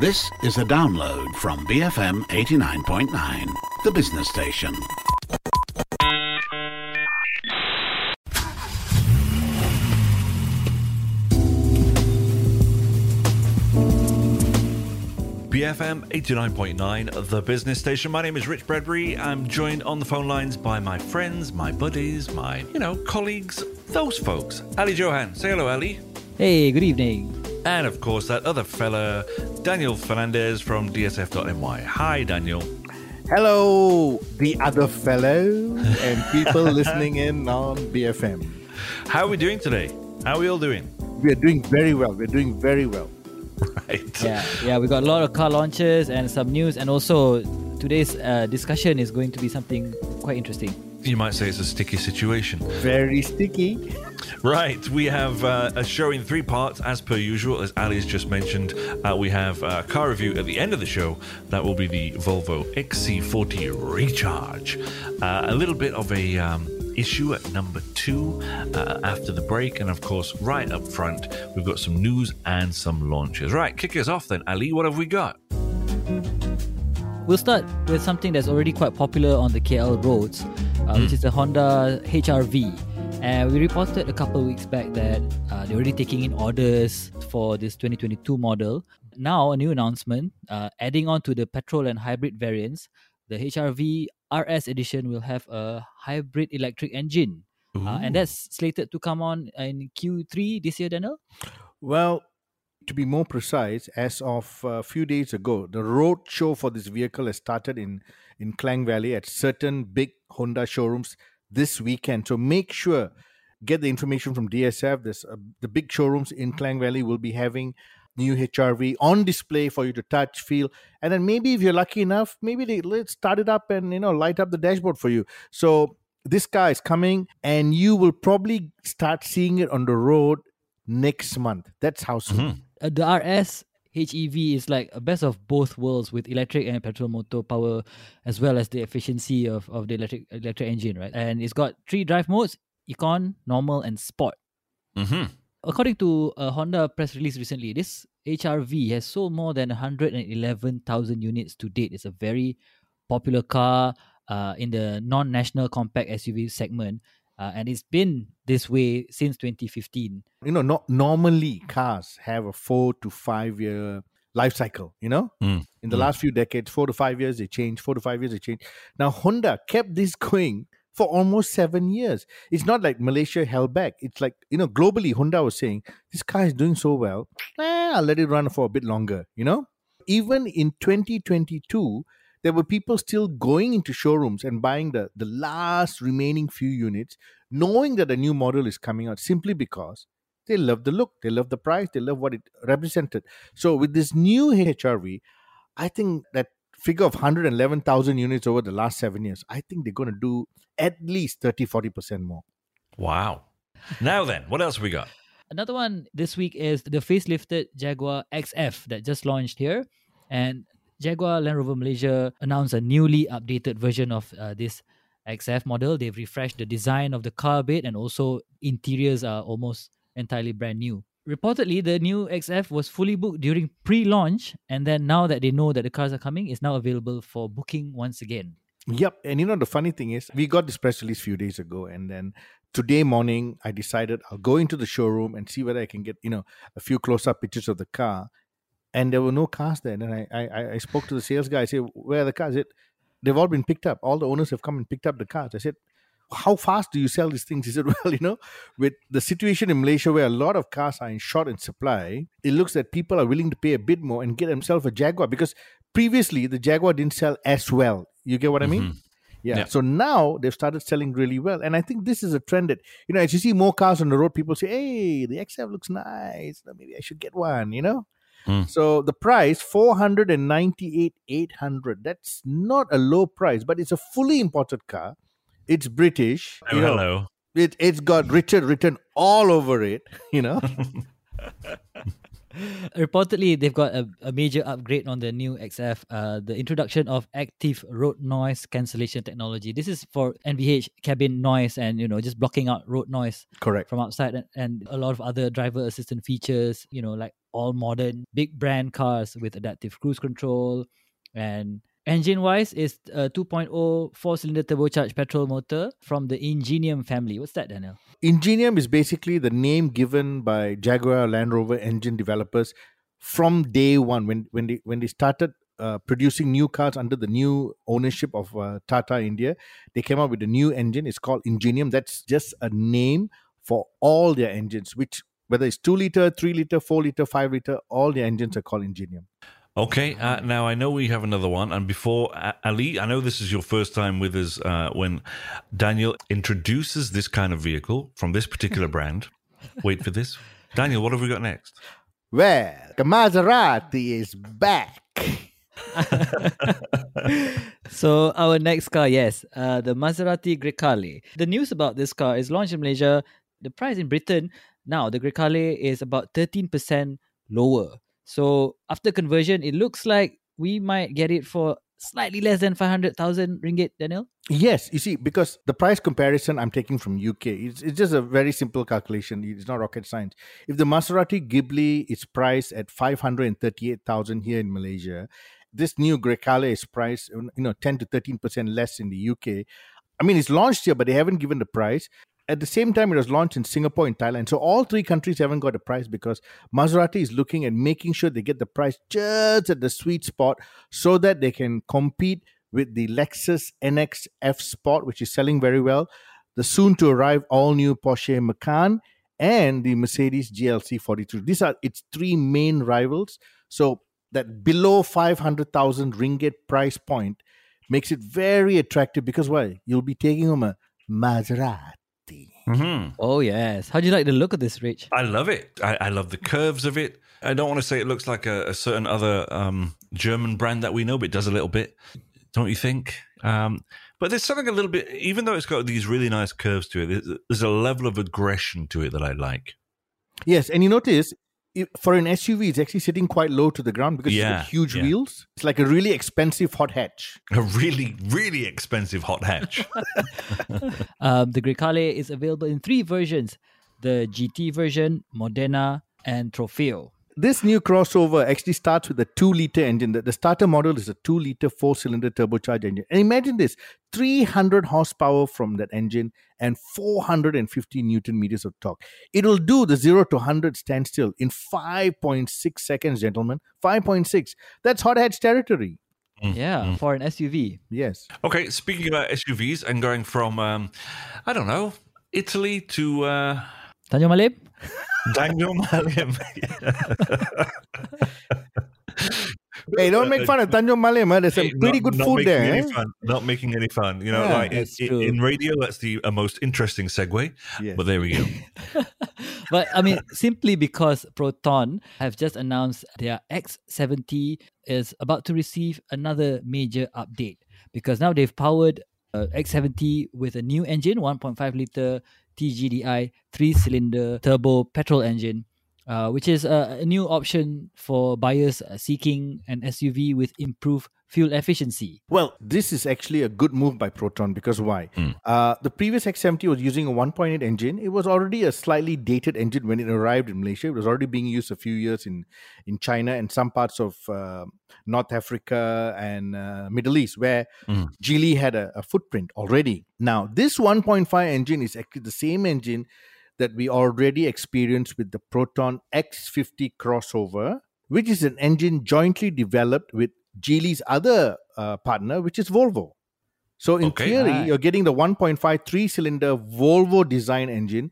This is a download from BFM 89.9, the business station. BFM 89.9, the business station. My name is Rich Bradbury. I'm joined on the phone lines by my friends, my buddies, my, you know, colleagues, those folks. Ali Johan. Say hello, Ali. Hey, good evening. And of course, that other fella, Daniel Fernandez from DSF.my. Hi, Daniel. Hello, the other fellow and people listening in on BFM. How are we doing today? How are we all doing? We are doing very well. We're doing very well. Right. Yeah, yeah, we got a lot of car launches and some news, and also today's uh, discussion is going to be something quite interesting. You might say it's a sticky situation. Very sticky. Right, we have uh, a show in three parts, as per usual. As Ali's just mentioned, uh, we have a car review at the end of the show. That will be the Volvo XC40 Recharge. Uh, a little bit of a um, issue at number two uh, after the break, and of course, right up front, we've got some news and some launches. Right, kick us off then, Ali. What have we got? We'll start with something that's already quite popular on the KL roads, uh, which is the Honda HRV. And we reported a couple of weeks back that uh, they're already taking in orders for this 2022 model. Now, a new announcement uh, adding on to the petrol and hybrid variants, the HRV RS edition will have a hybrid electric engine. Uh, and that's slated to come on in Q3 this year, Daniel? Well, to be more precise, as of a few days ago, the road show for this vehicle has started in, in Klang Valley at certain big Honda showrooms this weekend. So make sure, get the information from DSF. There's uh, the big showrooms in Klang Valley will be having new HRV on display for you to touch, feel, and then maybe if you're lucky enough, maybe they let's start it up and you know light up the dashboard for you. So this car is coming, and you will probably start seeing it on the road next month. That's how soon. Uh, the RS HEV is like a best of both worlds with electric and petrol motor power as well as the efficiency of, of the electric electric engine, right? And it's got three drive modes, Econ, Normal, and Sport. Mm-hmm. According to a Honda press release recently, this HRV has sold more than 111,000 units to date. It's a very popular car uh, in the non-national compact SUV segment. Uh, and it's been this way since 2015. You know, not normally cars have a four to five year life cycle. You know, Mm. in the Mm. last few decades, four to five years they change. Four to five years they change. Now Honda kept this going for almost seven years. It's not like Malaysia held back. It's like you know, globally, Honda was saying this car is doing so well. Eh, I'll let it run for a bit longer. You know, even in 2022. There were people still going into showrooms and buying the, the last remaining few units, knowing that a new model is coming out simply because they love the look, they love the price, they love what it represented. So with this new HRV, I think that figure of 111,000 units over the last seven years, I think they're going to do at least 30, 40% more. Wow. Now then, what else have we got? Another one this week is the facelifted Jaguar XF that just launched here. And Jaguar Land Rover Malaysia announced a newly updated version of uh, this XF model. They've refreshed the design of the car bit and also interiors are almost entirely brand new. Reportedly, the new XF was fully booked during pre launch, and then now that they know that the cars are coming, it's now available for booking once again. Yep. And you know, the funny thing is, we got this press release a few days ago. And then today morning, I decided I'll go into the showroom and see whether I can get, you know, a few close up pictures of the car. And there were no cars there. And I, I, I spoke to the sales guy. I said, Where are the cars? Said, They've all been picked up. All the owners have come and picked up the cars. I said, how fast do you sell these things? He said, well, you know, with the situation in Malaysia where a lot of cars are in short in supply, it looks that people are willing to pay a bit more and get themselves a Jaguar because previously the Jaguar didn't sell as well. You get what I mean? Mm-hmm. Yeah. Yeah. So now they've started selling really well. And I think this is a trend that, you know, as you see more cars on the road, people say, hey, the XF looks nice. Maybe I should get one, you know? Hmm. So the price, 498 800 That's not a low price, but it's a fully imported car. It's British. Oh, you know, hello. It, it's got Richard written all over it, you know? Reportedly, they've got a, a major upgrade on the new XF, uh, the introduction of active road noise cancellation technology. This is for NVH cabin noise and you know just blocking out road noise Correct. from outside and, and a lot of other driver assistant features. You know, like all modern big brand cars with adaptive cruise control and engine wise is a 2.0 four cylinder turbocharged petrol motor from the Ingenium family. What's that, Daniel? Ingenium is basically the name given by Jaguar Land Rover engine developers from day one when when they when they started uh, producing new cars under the new ownership of uh, Tata India. They came up with a new engine. It's called Ingenium. That's just a name for all their engines, which whether it's two liter, three liter, four liter, five liter, all their engines are called Ingenium. Okay, uh, now I know we have another one. And before uh, Ali, I know this is your first time with us uh, when Daniel introduces this kind of vehicle from this particular brand. Wait for this. Daniel, what have we got next? Well, the Maserati is back. so our next car, yes, uh, the Maserati Grecale. The news about this car is launched in Malaysia. The price in Britain now, the Grecale is about thirteen percent lower. So after conversion, it looks like we might get it for slightly less than five hundred thousand ringgit. Daniel. Yes, you see, because the price comparison I'm taking from UK, it's, it's just a very simple calculation. It's not rocket science. If the Maserati Ghibli is priced at 538,000 here in Malaysia, this new Grecale is priced, you know, 10 to 13% less in the UK. I mean, it's launched here, but they haven't given the price. At the same time, it was launched in Singapore and Thailand. So all three countries haven't got a price because Maserati is looking at making sure they get the price just at the sweet spot so that they can compete with the Lexus NX F Sport, which is selling very well, the soon to arrive all new Porsche Macan, and the Mercedes GLC 43. These are its three main rivals. So that below 500,000 ringgit price point makes it very attractive because why? You'll be taking home a Maserati. Mm-hmm. Oh yes. How do you like the look of this, Rich? I love it. I, I love the curves of it. I don't want to say it looks like a, a certain other um, German brand that we know, but it does a little bit, don't you think? Um, but there's something a little bit, even though it's got these really nice curves to it, there's, there's a level of aggression to it that I like. Yes, and you notice i- for an SUV, it's actually sitting quite low to the ground because it's Yeah, got huge yeah. wheels. It's like a really expensive hot hatch. A really, really expensive hot hatch. Um, the Grecale is available in three versions: the GT version, Modena, and Trofeo. This new crossover actually starts with a two liter engine. The, the starter model is a two liter four cylinder turbocharged engine. And imagine this 300 horsepower from that engine and 450 newton meters of torque. It will do the 0 to 100 standstill in 5.6 seconds, gentlemen. 5.6. That's hot hatch territory. Yeah, for an SUV. Yes. okay, speaking about SUVs and going from, um, I don't know, Italy to uh, Tanjung Malim? Daniel Malim. Hey, don't make fun of Tanjung Malim. huh? There's some Hey, pretty not- good not food making there. Any eh? fun, not making any fun. You know, Yeah, like in, that's in radio, that's the uh, most interesting segue. Yes. But there we go. But I mean, simply because Proton have just announced their X70 is about to receive another major update because now they've powered uh, X70 with a new engine, 1.5 liter TGDI three cylinder turbo petrol engine. Uh, which is a, a new option for buyers seeking an SUV with improved fuel efficiency. Well, this is actually a good move by Proton because why? Hmm. Uh, the previous X70 was using a 1.8 engine. It was already a slightly dated engine when it arrived in Malaysia. It was already being used a few years in, in China and some parts of uh, North Africa and uh, Middle East, where Hmm. Geely had a, a footprint already. Now, this 1.5 engine is actually the same engine that we already experienced with the Proton X50 crossover, which is an engine jointly developed with Geely's other uh, partner, which is Volvo. So, in Okay. theory, Right. you're getting the 1.5 three cylinder Volvo design engine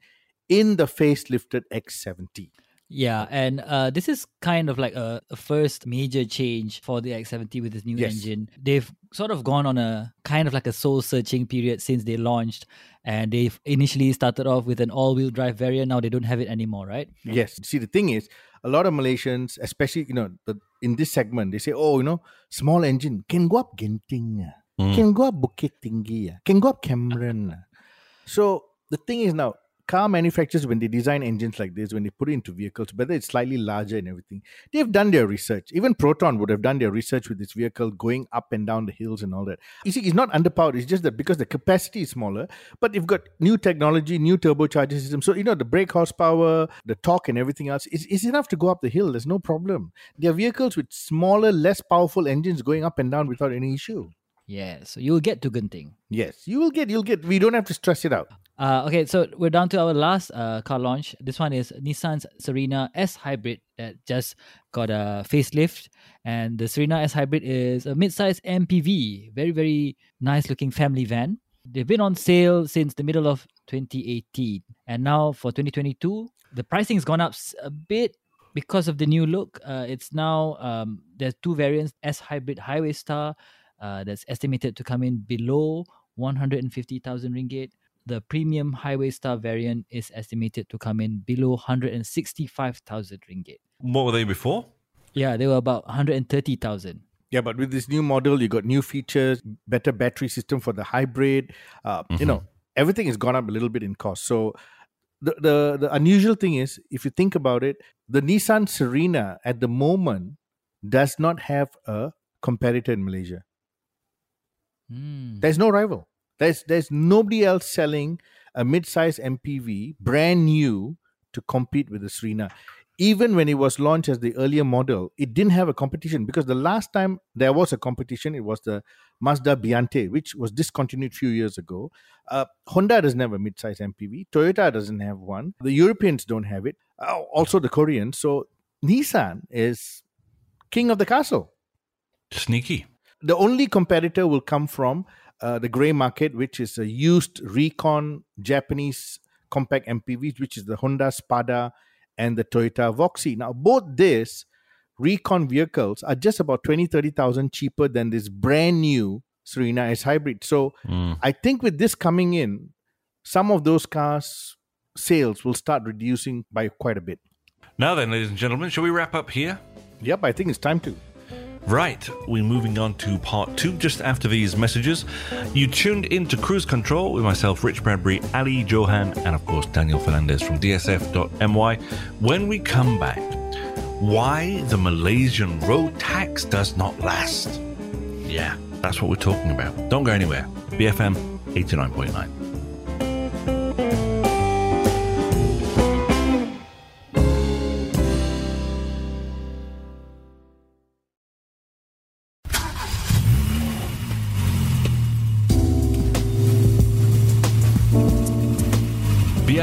in the facelifted X70. Yeah, and uh, this is kind of like a, a first major change for the X70 with this new Yes. engine. They've sort of gone on a kind of like a soul searching period since they launched, and they've initially started off with an all wheel drive variant. Now they don't have it anymore, right? Yes. See, the thing is, a lot of Malaysians, especially you know, the, in this segment, they say, "Oh, you know, small engine can go up Genting, Mm. can go up Bukit Tinggi, ah, can go up Cameron." ah." So the thing is now, car manufacturers, when they design engines like this, when they put it into vehicles, whether it's slightly larger and everything, they've done their research. Even Proton would have done their research with this vehicle going up and down the hills and all that. You see, it's not underpowered. It's just that because the capacity is smaller, but they've got new technology, new turbocharger system. So, you know, the brake horsepower, the torque and everything else is, is enough to go up the hill. There's no problem. There are vehicles with smaller, less powerful engines going up and down without any issue. Yeah, so you'll get to Genting. Yes, you will get, you'll get, we don't have to stress it out. Uh, okay, so we're down to our last uh, car launch. This one is Nissan's Serena S Hybrid that just got a facelift. And the Serena S Hybrid is a mid-size MPV, very, very nice looking family van. They've been on sale since the middle of 2018. And now for 2022, the pricing's gone up a bit because of the new look. Uh, it's now, um, there's two variants S Hybrid Highway Star uh, that's estimated to come in below 150,000 ringgit. The premium Highway Star variant is estimated to come in below 165,000 ringgit. What were they before? Yeah, they were about 130,000. Yeah, but with this new model, you got new features, better battery system for the hybrid. Uh, You know, everything has gone up a little bit in cost. So the, the the unusual thing is, if you think about it, the Nissan Serena at the moment does not have a competitor in Malaysia. Hmm. There's no rival. There's there's nobody else selling a mid-size MPV brand new to compete with the Serena. Even when it was launched as the earlier model, it didn't have a competition because the last time there was a competition, it was the Mazda Biante, which was discontinued few years ago. Uh, Honda doesn't have a mid-size MPV. Toyota doesn't have one. The Europeans don't have it. Uh, also the Koreans. So Nissan is king of the castle Sneaky. The only competitor will come from uh, the gray market, which is a used recon Japanese compact MPVs, which is the Honda Spada and the Toyota Voxy. Now, both these recon vehicles are just about 20, 30,000 cheaper than this brand new Serena S hybrid. So Mm. I think with this coming in, some of those cars sales will start reducing by quite a bit. Now then, ladies and gentlemen, shall we wrap up here? Yep, I think it's time to. Right, we're moving on to part two just after these messages. You tuned into Cruise Control with myself, Rich Bradbury, Ali Johan, and of course Daniel Fernandez from DSF.my. When we come back, why the Malaysian road tax does not last. Yeah, that's what we're talking about. Don't go anywhere. BFM 89.9.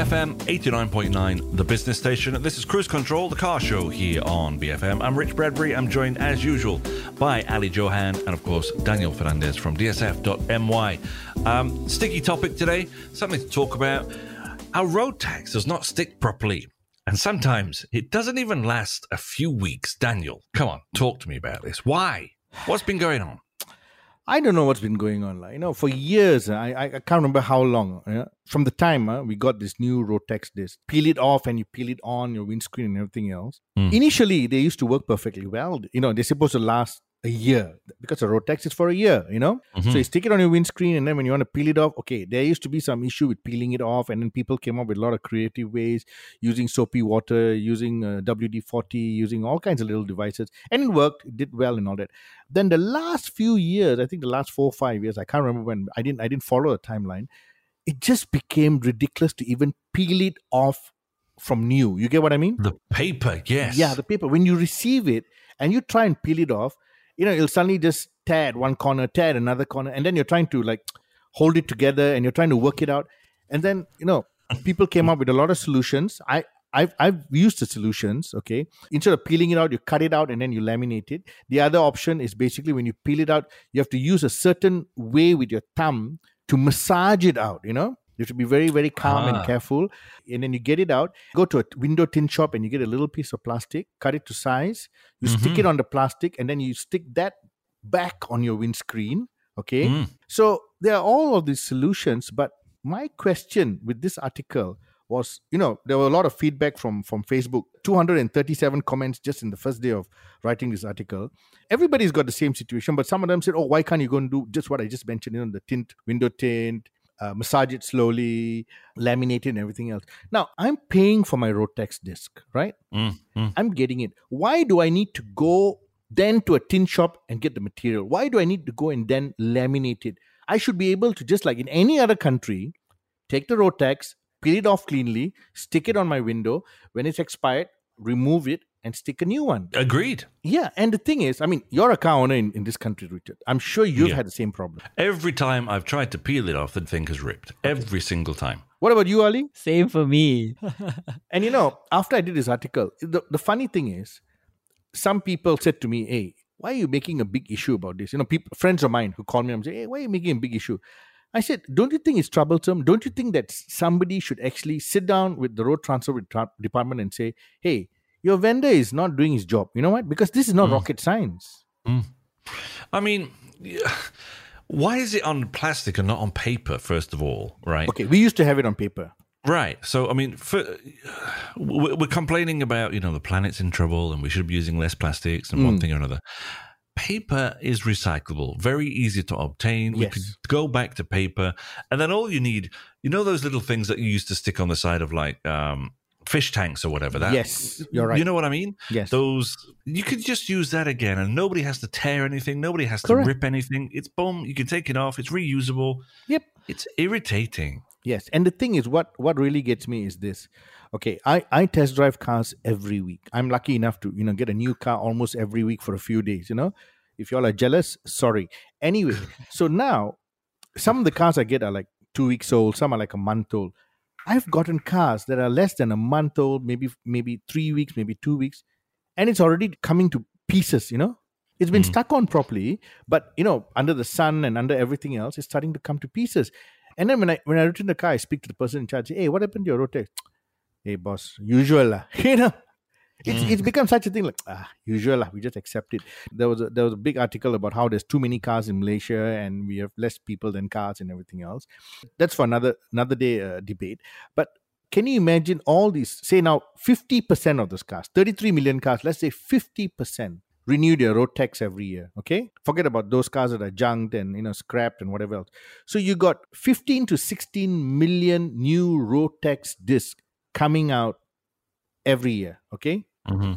BFM 89.9, the business station. This is Cruise Control, the car show here on BFM. I'm Rich Bradbury. I'm joined as usual by Ali Johan and, of course, Daniel Fernandez from DSF.my. Um, sticky topic today, something to talk about. Our road tax does not stick properly. And sometimes it doesn't even last a few weeks. Daniel, come on, talk to me about this. Why? What's been going on? I don't know what's been going on. Like, you know, for years, I, I, can't remember how long. yeah, From the time uh, we got this new road tax disc, peel it off and you peel it on your windscreen and everything else. Hmm. Initially, they used to work perfectly well. You know, they're supposed to last a year because the road tax is for a year, you know? Mm-hmm. So you stick it on your windscreen and then when you want to peel it off, okay, there used to be some issue with peeling it off. And then people came up with a lot of creative ways using soapy water, using uh, WD 40, using all kinds of little devices. And it worked, it did well and all that. Then the last few years, I think the last four or five years, I can't remember when I didn't I didn't follow the timeline. It just became ridiculous to even peel it off from new. You get what I mean? The paper, yes. Yeah, the paper. When you receive it and you try and peel it off, you know, it'll suddenly just tear at one corner, tear at another corner, and then you're trying to like hold it together and you're trying to work it out. And then, you know, people came up with a lot of solutions. I I've I've used the solutions, okay. Instead of peeling it out, you cut it out and then you laminate it. The other option is basically when you peel it out, you have to use a certain way with your thumb to massage it out, you know? You have to be very, very calm Ah. and careful. And then you get it out, go to a window tin shop and you get a little piece of plastic, cut it to size, you stick it on the plastic, and then you stick that back on your windscreen. Okay. Mm. So there are all of these solutions, but my question with this article was, you know, there were a lot of feedback from from Facebook. 237 comments just in the first day of writing this article. Everybody's got the same situation, but some of them said, "Oh, why can't you go and do just what I just mentioned? You know, the tint, window tint, uh, massage it slowly, laminate it, and everything else. Now I'm paying for my road tax disc, right? Mm, mm. I'm getting it. Why do I need to go then to a tin shop and get the material? Why do I need to go and then laminate it? I should be able to just like in any other country, take the road tax, peel it off cleanly, stick it on my window. When it's expired, remove it and stick a new one. Agreed. Yeah, and the thing is, I mean, you're a car owner in, in this country, Richard. I'm sure you've Yeah. had the same problem. Every time I've tried to peel it off, the thing has ripped. Every single time. What about you, Ali? Same for me. And you know, after I did this article, the, the funny thing is, some people said to me, Hey, why are you making a big issue about this? You know, people, friends of mine who call me and say, Hey, why are you making a big issue? I said, Don't you think it's troublesome? Don't you think that somebody should actually sit down with the road transport department and say, Hey, your vendor is not doing his job. You know what? Because this is not rocket science. I mean, why is it on plastic and not on paper, first of all, right? Okay, we used to have it on paper. Right. So, I mean, for, we're complaining about, you know, the planet's in trouble and we should be using less plastics and Mm. one thing or another. Paper is recyclable, very easy to obtain. We Yes. could go back to paper. And then all you need, you know, those little things that you used to stick on the side of like um, fish tanks or whatever. That, Yes, you're right. You know what I mean? Yes. Those, you could just use that again and nobody has to tear anything. Nobody has Correct. to rip anything. It's boom. You can take it off. It's reusable. Yep. It's irritating. Yes, and the thing is, what what really gets me is this. Okay, I I test drive cars every week. I'm lucky enough to you know get a new car almost every week for a few days. You know, if y'all are jealous, sorry. Anyway, so now some of the cars I get are like two weeks old. Some are like a month old. I've gotten cars that are less than a month old, maybe maybe three weeks, maybe two weeks, and it's already coming to pieces. You know, it's been mm-hmm. stuck on properly, but you know, under the sun and under everything else, it's starting to come to pieces. And then when I when I return the car, I speak to the person in charge. Hey, what happened to your road tax? Hey, boss, usual. You know, it's it's become such a thing like ah, usual lah. We just accept it. There was a, there was a big article about how there's too many cars in Malaysia and we have less people than cars and everything else. That's for another another day uh, debate. But can you imagine all these? Say now, fifty percent of those cars, thirty-three million cars. Let's say fifty percent renew their road tax every year. Okay, forget about those cars that are junked and you know scrapped and whatever else. So you got fifteen to sixteen million new road tax discs coming out every year. Okay, Mm-hmm.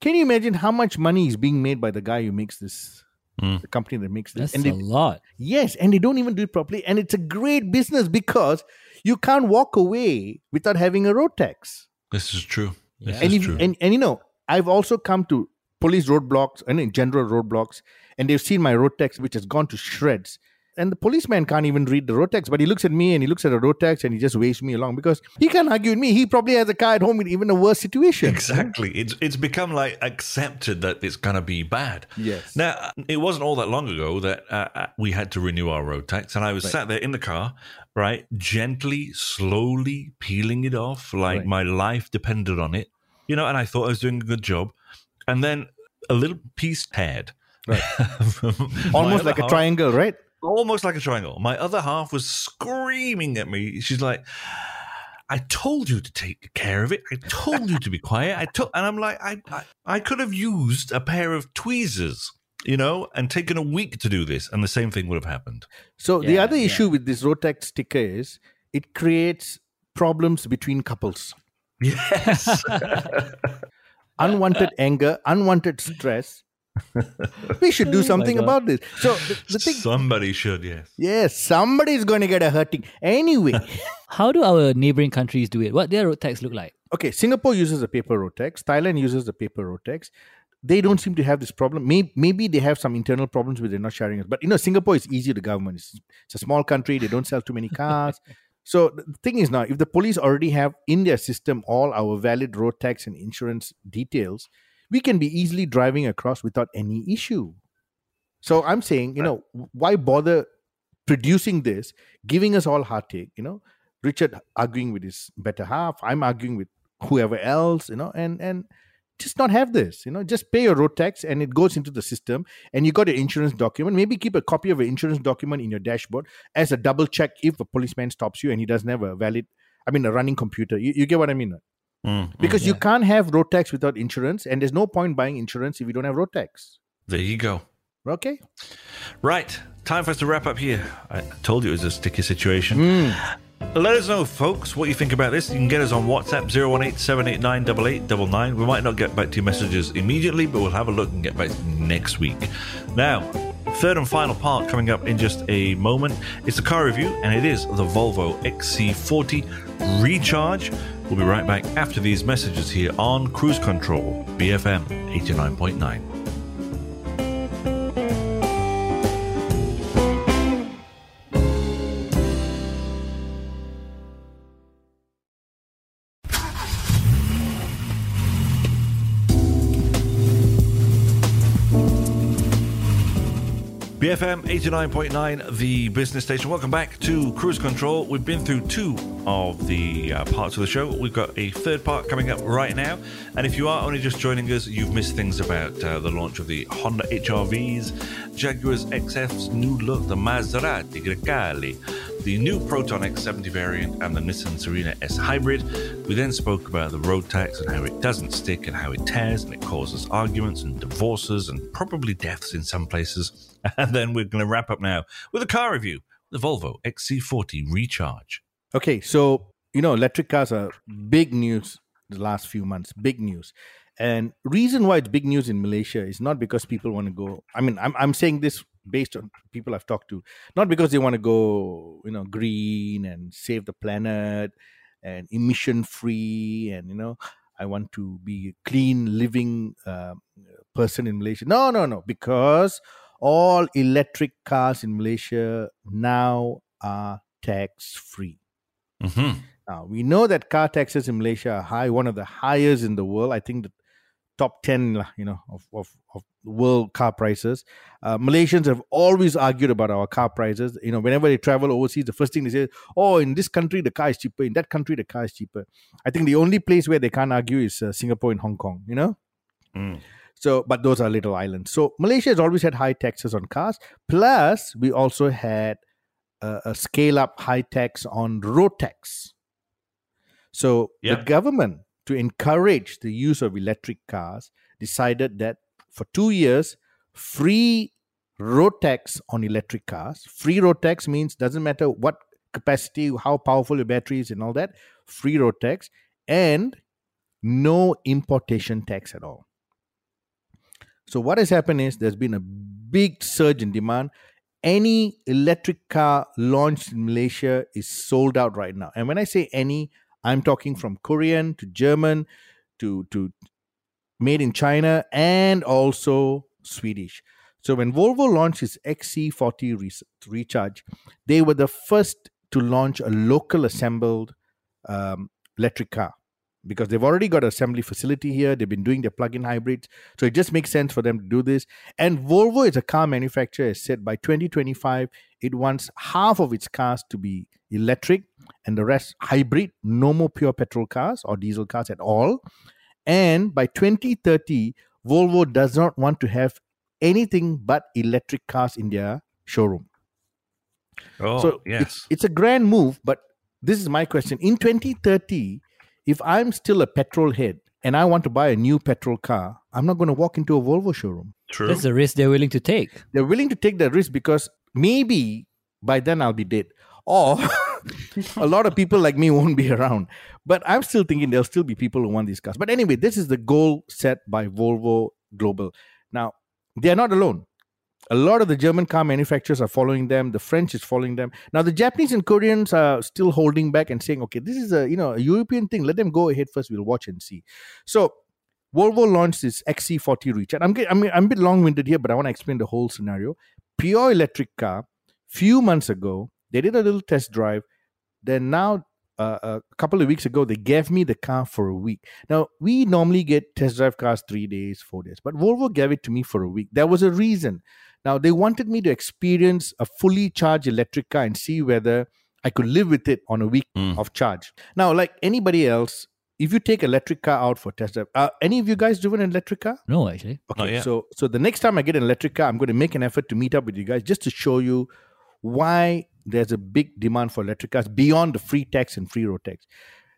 can you imagine how much money is being made by the guy who makes this? Mm. The company that makes this, That's and a they, lot. Yes, and they don't even do it properly. And it's a great business because you can't walk away without having a road tax. This is true. This. And, is if, true. and and you know, I've also come to police roadblocks and in general roadblocks, and they've seen my road tax, which has gone to shreds. And the policeman can't even read the road tax, but he looks at me and he looks at the road tax and he just waves me along because he can't argue with me. He probably has a car at home in even a worse situation. Exactly. It's it's become like accepted that it's going to be bad. Yes. Now, it wasn't all that long ago that uh, uh, we had to renew our road tax, and I was sat there in the car, right, gently, slowly peeling it off, like Right. my life depended on it, you know. And I thought I was doing a good job, and then a little piece teared, Right. Almost like a triangle, right? Almost like a triangle. My other half was screaming at me. She's like, "I told you to take care of it. I told you to be quiet. I told," and I'm like, I, I, I could have used a pair of tweezers, you know, and taken a week to do this, and the same thing would have happened. So the other yeah. issue with this road tax sticker is it creates problems between couples. Yes, unwanted anger, unwanted stress. We should do oh something God. about this. So the, the thing, somebody should. Yes. yes, somebody's going to get a hurting. Anyway, How do our neighboring countries do it? What their road tax look like? okay, Singapore uses a paper road tax. Thailand uses the paper road tax. They don't seem to have this problem. Maybe, maybe they have some internal problems with they're not sharing it. But you know, Singapore is easy to government. It's, it's a small country. They don't sell too many cars. so the thing is now, if the police already have in their system all our valid road tax and insurance details, we can be easily driving across without any issue. So I'm saying, you know, why bother producing this, giving us all heartache, you know? Richard arguing with his better half, I'm arguing with whoever else, you know, and and just not have this, you know, just pay your road tax and it goes into the system and you got your insurance document. Maybe keep a copy of your insurance document in your dashboard as a double check if a policeman stops you and he doesn't have a valid, I mean, a running computer. You, you get what I mean? Mm, mm. Because you Yeah. can't have road tax without insurance, and there's no point buying insurance if you don't have road tax. There you go. Okay. Right. Time for us to wrap up here. I told you it was a sticky situation. Hmm. Let us know, folks, what you think about this. You can get us on WhatsApp 018 789 We might not get back to your messages immediately, but we'll have a look and get back next week. Now, third and final part coming up in just a moment. It's a car review, and it is the Volvo XC40 Recharge. We'll be right back after these messages here on Cruise Control, BFM 89.9. BFM 89.9, the business station. Welcome back to Cruise Control. We've been through two of the uh, parts of the show. We've got a third part coming up right now. And if you are only just joining us, you've missed things about uh, the launch of the Honda HRVs, Jaguar's XF's new look, the Maserati Grecale, the new Proton X70 variant, and the Nissan Serena S Hybrid. We then spoke about the road tax and how it doesn't stick and how it tears and it causes arguments and divorces and probably deaths in some places. And then we're going to wrap up now with a car review, the Volvo XC40 Recharge. Okay, so you know, electric cars are big news the last few months. Big news, and reason why it's big news in Malaysia is not because people want to go. I mean, I'm I'm saying this based on people I've talked to, not because they want to go, you know, green and save the planet and emission free, and you know, I want to be a clean living uh, person in Malaysia. No, no, no, because all electric cars in Malaysia now are tax free. Mm-hmm. Now, we know that car taxes in Malaysia are high, one of the highest in the world. I think the top 10 lah, you know, of, of, of world car prices. Uh, Malaysians have always argued about our car prices. You know, whenever they travel overseas, the first thing they say, oh, in this country, the car is cheaper. In that country, the car is cheaper. I think the only place where they can't argue is uh, Singapore and Hong Kong, you know? Mm. So, but those are little islands. So, Malaysia has always had high taxes on cars. Plus, we also had a, a scale up high tax on road tax. So, Yeah. the government, to encourage the use of electric cars, decided that for two years, free road tax on electric cars. Free road tax means doesn't matter what capacity, how powerful your battery is, and all that. Free road tax and no importation tax at all. So what has happened is there's been a big surge in demand. Any electric car launched in Malaysia is sold out right now. And when I say any, I'm talking from Korean to German to to made in China and also Swedish. So when Volvo launched its XC40 Recharge, they were the first to launch a local assembled um, electric car because they've already got assembly facility here. They've been doing their plug-in hybrids, so it just makes sense for them to do this. And Volvo is a car manufacturer. Has said by 2025, it wants half of its cars to be electric and the rest hybrid. No more pure petrol cars or diesel cars at all. And by 2030, Volvo does not want to have anything but electric cars in their showroom. Oh, so yes. it's, it's a grand move, but this is my question. In 2030, if I'm still a petrol head and I want to buy a new petrol car, I'm not going to walk into a Volvo showroom. True. That's the risk they're willing to take. They're willing to take that risk because maybe by then I'll be dead. Or a lot of people like me won't be around. But I'm still thinking there'll still be people who want these cars. But anyway, this is the goal set by Volvo Global. Now, they are not alone. A lot of the German car manufacturers are following them. The French is following them. Now, the Japanese and Koreans are still holding back and saying, "Okay, this is a you know a European thing. Let them go ahead first. We'll watch and see." So, Volvo launched this XC40 Reach, and I'm I'm I'm a bit long-winded here, but I want to explain the whole scenario. Pure electric car. Few months ago, they did a little test drive. Then now, uh, a couple of weeks ago, they gave me the car for a week. Now we normally get test drive cars three days, four days, but Volvo gave it to me for a week. There was a reason. Now they wanted me to experience a fully charged electric car and see whether I could live with it on a week Mm. of charge. Now, like anybody else, if you take electric car out for test drive, uh, any of you guys driven an electric car? No, actually. Okay, so so the next time I get an electric car, I'm going to make an effort to meet up with you guys just to show you why there's a big demand for electric cars beyond the free tax and free road tax.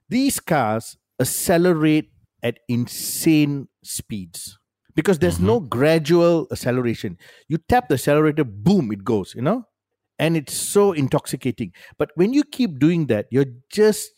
These cars accelerate at insane speeds because there's no gradual acceleration. You tap the accelerator, boom, it goes, you know? And it's so intoxicating. But when you keep doing that, you're just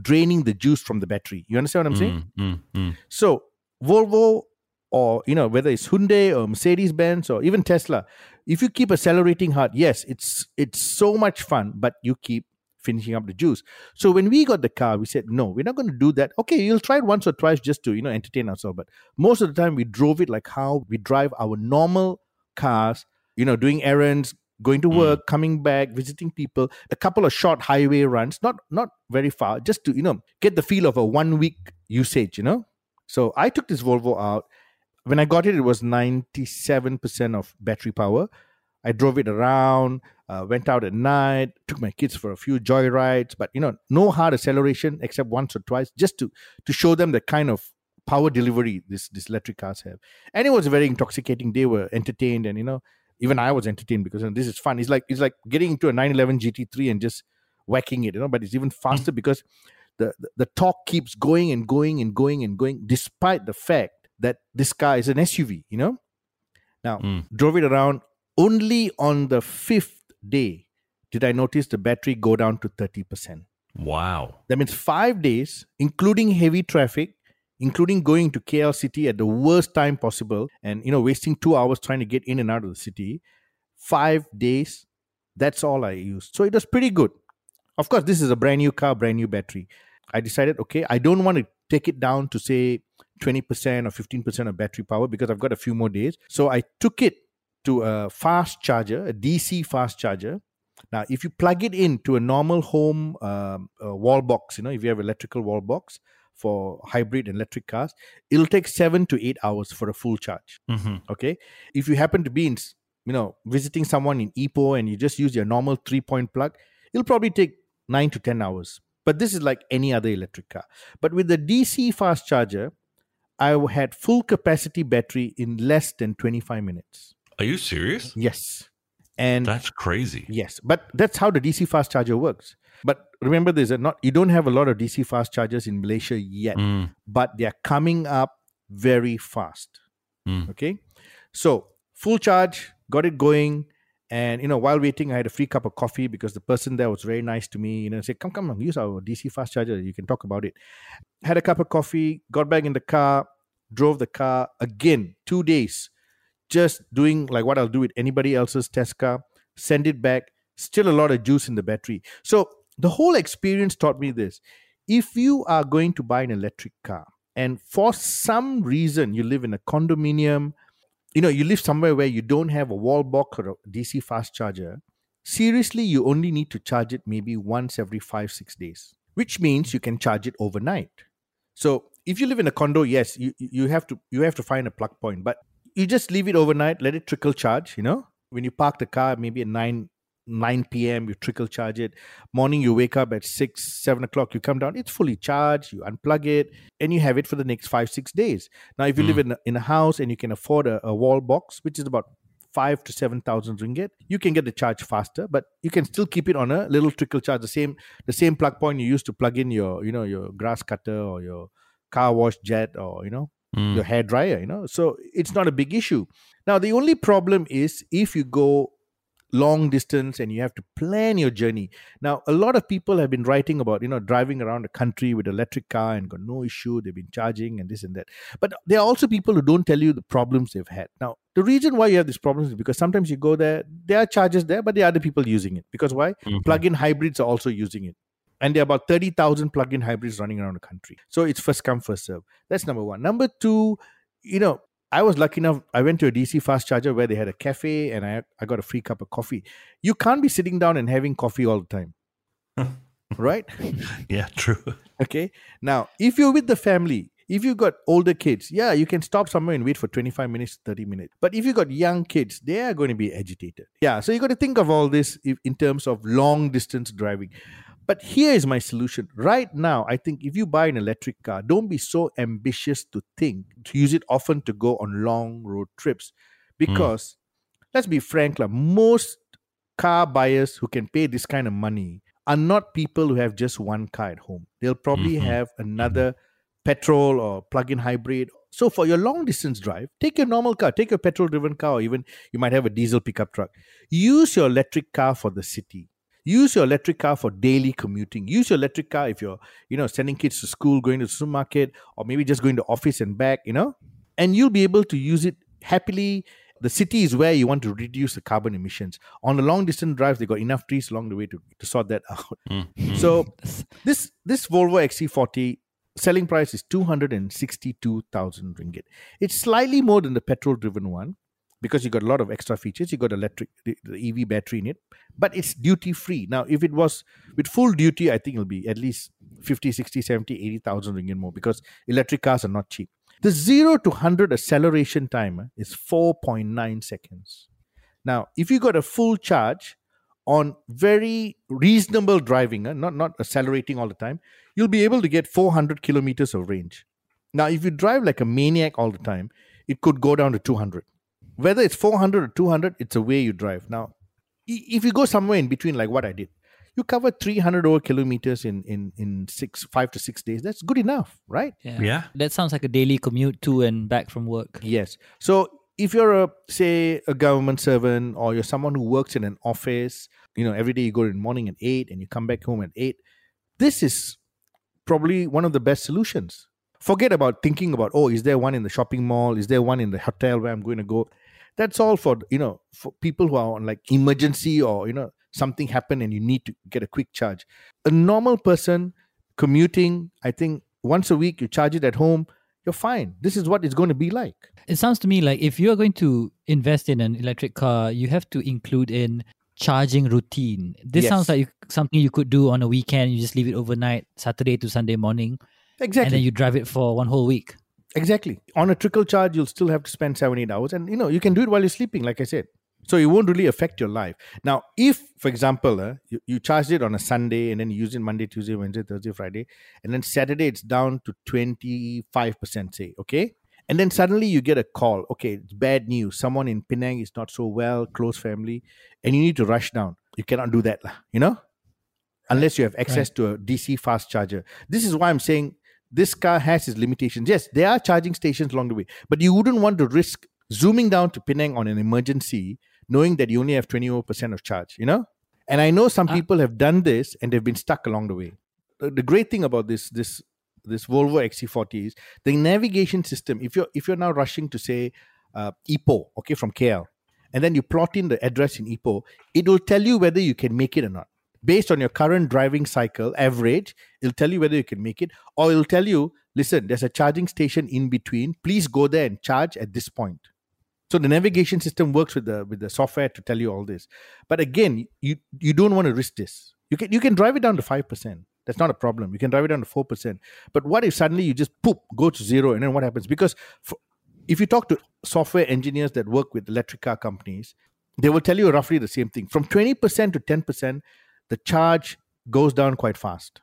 draining the juice from the battery. You understand what I'm saying? Mm, mm, mm. So Volvo or you know whether it's Hyundai or Mercedes Benz or even Tesla, if you keep accelerating hard, yes, it's it's so much fun, but you keep finishing up the juice. So when we got the car, we said no, we're not going to do that. Okay, you'll try it once or twice just to you know entertain ourselves, but most of the time we drove it like how we drive our normal cars. You know, doing errands, going to hmm. work, coming back, visiting people, a couple of short highway runs, not not very far, just to you know get the feel of a one week usage. You know, so I took this Volvo out. When I got it, it was ninety seven percent of battery power. I drove it around, uh, went out at night, took my kids for a few joy rides, but you know, no hard acceleration except once or twice, just to to show them the kind of power delivery this this electric cars have. And it was very intoxicating. They were entertained, and you know, even I was entertained because you know, this is fun. It's like it's like getting into a 911 GT3 and just whacking it, you know. But it's even faster because the, the the torque keeps going and going and going and going, despite the fact that this car is an SUV. You know. Now Mm. drove it around. Only on the fifth day did I notice the battery go down to thirty percent. Wow. That means five days, including heavy traffic, including going to KL City at the worst time possible, and you know, wasting two hours trying to get in and out of the city. Five days, that's all I used. So it was pretty good. Of course, this is a brand new car, brand new battery. I decided, okay, I don't want to take it down to say 20% or 15% of battery power because I've got a few more days. So I took it to a fast charger, a DC fast charger. Now, if you plug it into a normal home um, uh, wall box, you know, if you have electrical wall box for hybrid and electric cars, it'll take seven to eight hours for a full charge. hmm Okay, if you happen to be in, you know, visiting someone in Ipoh and you just use your normal three point plug, it'll probably take nine to ten hours. But this is like any other electric car. But with the DC fast charger, I had full capacity battery in less than 25 minutes. Are you serious? Yes. And That's crazy. yes, but that's how the DC fast charger works. But remember this, not you don't have a lot of DC fast chargers in Malaysia yet, Mm. but they're coming up very fast. Mm. Okay. So full charge, got it going. And you know, while waiting, I had a free cup of coffee because the person there was very nice to me. You know, said, "Come, come, use our DC fast charger. You can talk about it." Had a cup of coffee, got back in the car, drove the car again. Two days, just doing like what I'll do with anybody else's test car. Send it back. Still a lot of juice in the battery. So the whole experience taught me this: if you are going to buy an electric car, and for some reason you live in a condominium you know you live somewhere where you don't have a wall box or a dc fast charger seriously you only need to charge it maybe once every five six days which means you can charge it overnight so if you live in a condo yes you you have to you have to find a plug point but you just leave it overnight let it trickle charge you know? When you park the car maybe at 9 9 p.m you trickle charge it. Morning you wake up at 6 7 o'clock you come down it's fully charged you unplug it and you have it for the next five six days. Now if you live hmm. in a, in a house and you can afford a, a wall box which is about five to seven thousand ringgit you can get the charge faster but you can still keep it on a little trickle charge the same the same plug point you used to plug in your you know your grass cutter or your car wash jet or you know Mm. your hair dryer you know? So it's not a big issue. Now the only problem is if you go long distance and you have to plan your journey. Now a lot of people have been writing about you know driving around the country with electric car and got no issue they've been charging and this and that. But there are also people who don't tell you the problems they've had. Now the reason why you have these problems is because sometimes you go there there are charges there but there are other people using it. Because why? Mhm. plug-in hybrids are also using it and there are about 30,000 plug-in hybrids running around the country. So it's first come, first serve. That's number one. Number two, you know, I was lucky enough, I went to a DC fast charger where they had a cafe and I, I got a free cup of coffee. You can't be sitting down and having coffee all the time. right? Yeah, true. Okay. Now, if you're with the family, if you've got older kids, yeah, you can stop somewhere and wait for 25 minutes, 30 minutes. But if you've got young kids, they are going to be agitated. Yeah. So you've got to think of all this in terms of long distance driving. But here is my solution. Right now, I think if you buy an electric car, don't be so ambitious to think to use it often to go on long road trips. Because let's be frank, like, most car buyers who can pay this kind of money are not people who have just one car at home. They'll probably Mhm. have another petrol or plug-in hybrid So for your long distance drive, take your normal car, take your petrol driven car, or even you might have a diesel pickup truck. Use your electric car for the city. Use your electric car for daily commuting. Use your electric car if you're, you know, sending kids to school, going to the supermarket, or maybe just going to office and back, you know, and you'll be able to use it happily. The city is where you want to reduce the carbon emissions. On the long distance drives, they got enough trees along the way to, to sort that out. Mm-hmm. So this this Volvo XC40 selling price is 262,000 ringgit. It's slightly more than the petrol driven one because you got a lot of extra features. You got electric the, the EV battery in it, but it's duty free. Now, if it was with full duty, I think it'll be at least 50, 60, 70, 80,000 ringgit more because electric cars are not cheap. The 0 to 100 acceleration time is 4.9 seconds. Now, if you got a full charge on very reasonable driving, uh, not not accelerating all the time, you'll be able to get 400 kilometers of range. Now, if you drive like a maniac all the time, it could go down to 200. Whether it's 400 or 200, it's a way you drive. Now, if you go somewhere in between, like what I did, you cover 300 over kilometers in in in six, five to six days. That's good enough, right? Yeah. That sounds like a daily commute to and back from work. Yes. So if you're a say a government servant or you're someone who works in an office, you know, every day you go in the morning at eight and you come back home at eight, this is probably one of the best solutions. Forget about thinking about, oh, is there one in the shopping mall? Is there one in the hotel where I'm going to go? That's all for you know for people who are on like emergency or you know something happened and you need to get a quick charge. A normal person commuting, I think once a week you charge it at home, you're fine. This is what it's going to be like. It sounds to me like if you're going to invest in an electric car, you have to include in charging routine. This Yes. sounds like something you could do on a weekend. You just leave it overnight, Saturday to Sunday morning, Exactly. and then you drive it for one whole week. Exactly. On a trickle charge, you'll still have to spend seven, eight hours. And you know, you can do it while you're sleeping, like I said. So it won't really affect your life. Now, if, for example, uh, you, you charged it on a Sunday and then you use it Monday, Tuesday, Wednesday, Thursday, Friday, and then Saturday it's down to 25%, say, okay? And then suddenly you get a call. Okay, it's bad news. Someone in Penang is not so well, close family, and you need to rush down. You cannot do that, you know? Unless you have access to a DC fast charger. This is why I'm saying this car has its limitations. Yes, there are charging stations along the way, but you wouldn't want to risk zooming down to Penang on an emergency, knowing that you only have 20% of charge, you know? And I know some Ah. people have done this and they've been stuck along the way. The, the great thing about this this this Volvo XC40 is the navigation system. If you're if you're now rushing to say uh, Ipoh, okay, from KL, and then you plot in the address in Ipoh, it will tell you whether you can make it or not. Based on your current driving cycle average, it'll tell you whether you can make it, or it'll tell you, listen, there's a charging station in between. Please go there and charge at this point. So the navigation system works with the with the software to tell you all this. But again, you you don't want to risk this. You can you can drive it down to five percent. That's not a problem. You can drive it down to four percent. But what if suddenly you just poop go to zero and then what happens? Because for, if you talk to software engineers that work with electric car companies, they will tell you roughly the same thing. From twenty percent to ten percent, the charge goes down quite fast.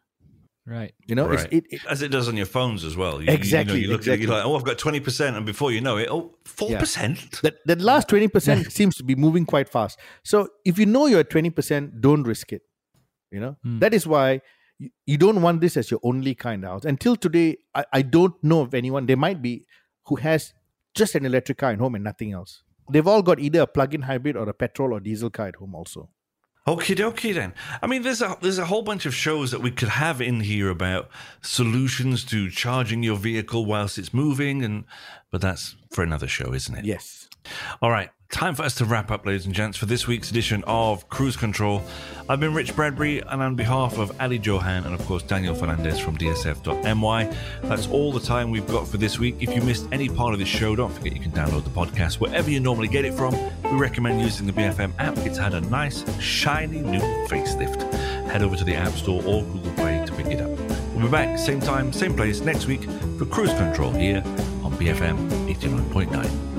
Right. You know, Right. it, it, As it does on your phones as well. You, Exactly, You, know, you look at it, exactly. you're like, oh, I've got 20%. And before you know it, oh, 4%? that that last 20% seems to be moving quite fast so if you know you're at 20% don't risk it you know hmm. that is why you, you don't want this as your only kind of house until today I, I don't know of anyone there might be who has just an electric car at home and nothing else they've all got either a plug-in hybrid or a petrol or diesel car at home also Okie dokie then. I mean, there's a there's a whole bunch of shows that we could have in here about solutions to charging your vehicle whilst it's moving, and but that's for another show, isn't it? yes All right, time for us to wrap up, ladies and gents, for this week's edition of Cruise Control. I've been Rich Bradbury, and on behalf of Ali Johan and, of course, Daniel Fernandez from DSF.my, that's all the time we've got for this week. If you missed any part of this show, don't forget you can download the podcast wherever you normally get it from. We recommend using the BFM app, it's had a nice, shiny new facelift. Head over to the App Store or Google Play to pick it up. We'll be back, same time, same place next week for Cruise Control here on BFM 89.9.